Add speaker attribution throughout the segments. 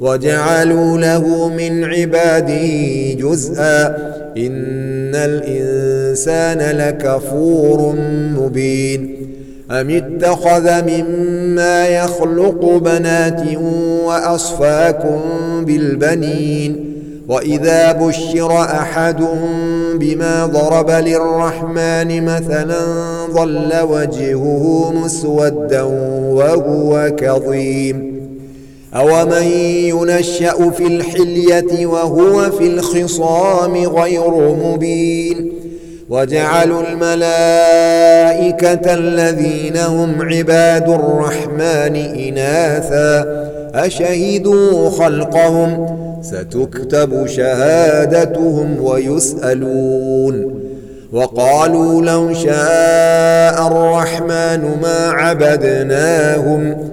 Speaker 1: وجعلوا له من عباده جزءا إن الإنسان لكفور مبين أم اتخذ مما يخلق بنات وأصفاكم بالبنين وإذا بشر أحد بما ضرب للرحمن مثلا ظل وجهه مسودا وهو كظيم أومن ينشأ في الحلية وهو في الخصام غير مبين وجعلوا الملائكة الذين هم عباد الرحمن إناثا أشهدوا خلقهم ستكتب شهادتهم ويسألون وقالوا لو شاء الرحمن ما عبدناهم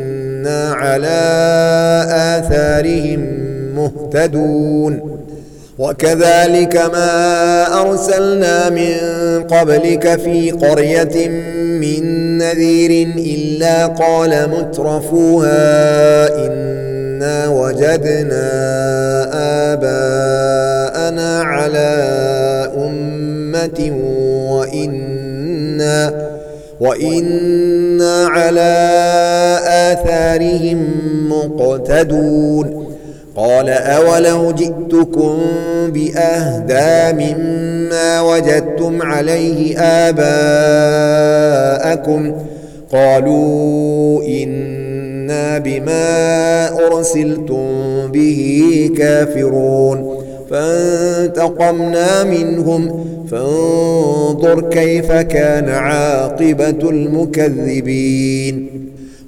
Speaker 1: إنا على آثارهم مهتدون وكذلك ما أرسلنا من قبلك في قرية من نذير إلا قال مترفوها إنا وجدنا آباءنا على أمة وإنا وإنا آثارهم مقتدون قال أولو جئتكم بأهدى مما وجدتم عليه آباءكم قالوا إنا بما أرسلتم به كافرون فانتقمنا منهم فانظر كيف كان عاقبة المكذبين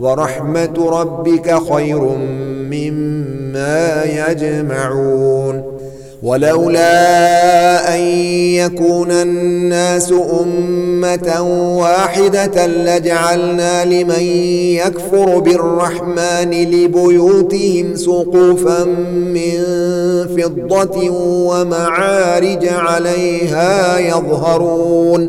Speaker 1: ورحمة ربك خير مما يجمعون ولولا أن يكون الناس أمة واحدة لجعلنا لمن يكفر بالرحمن لبيوتهم سقوفا من فضة ومعارج عليها يظهرون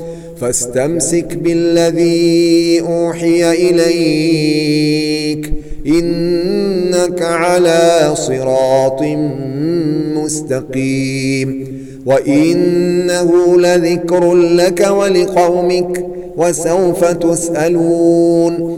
Speaker 1: فاستمسك بالذي اوحي اليك انك على صراط مستقيم وانه لذكر لك ولقومك وسوف تسالون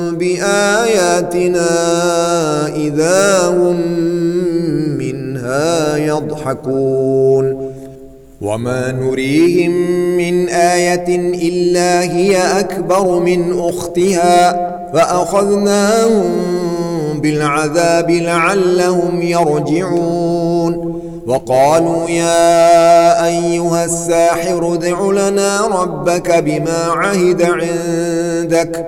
Speaker 1: باياتنا اذا هم منها يضحكون وما نريهم من ايه الا هي اكبر من اختها فاخذناهم بالعذاب لعلهم يرجعون وقالوا يا ايها الساحر ادع لنا ربك بما عهد عندك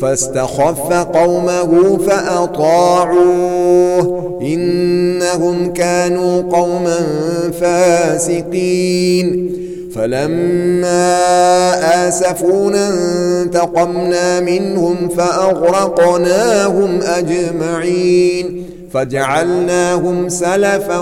Speaker 1: فاستخف قومه فأطاعوه إنهم كانوا قوما فاسقين فلما آسفونا انتقمنا منهم فأغرقناهم أجمعين فجعلناهم سلفا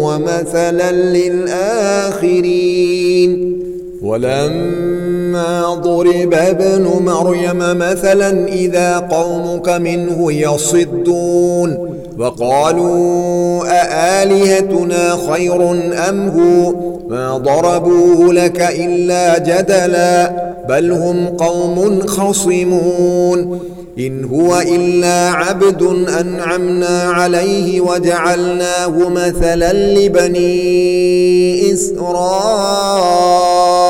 Speaker 1: ومثلا للآخرين ولما ولما ضرب ابن مريم مثلا إذا قومك منه يصدون وقالوا أآلهتنا خير أم هو ما ضربوه لك إلا جدلا بل هم قوم خصمون إن هو إلا عبد أنعمنا عليه وجعلناه مثلا لبني إسرائيل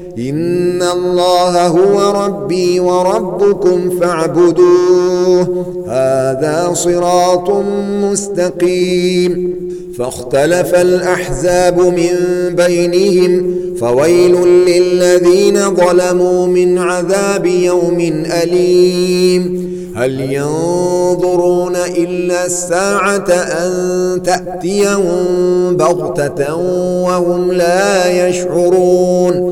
Speaker 1: إن الله هو ربي وربكم فاعبدوه هذا صراط مستقيم فاختلف الأحزاب من بينهم فويل للذين ظلموا من عذاب يوم أليم هل ينظرون إلا الساعة أن تأتيهم بغتة وهم لا يشعرون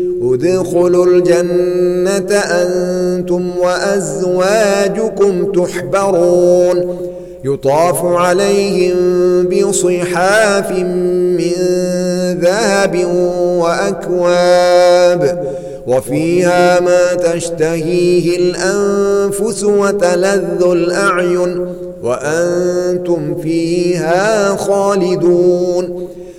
Speaker 1: ادخلوا الجنة أنتم وأزواجكم تحبرون يطاف عليهم بصحاف من ذهب وأكواب وفيها ما تشتهيه الأنفس وتلذ الأعين وأنتم فيها خالدون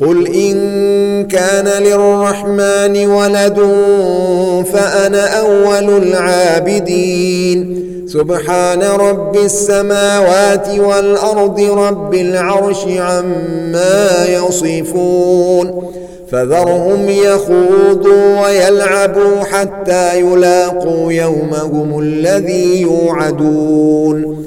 Speaker 1: قل إن كان للرحمن ولد فأنا أول العابدين سبحان رب السماوات والأرض رب العرش عما يصفون فذرهم يخوضوا ويلعبوا حتى يلاقوا يومهم الذي يوعدون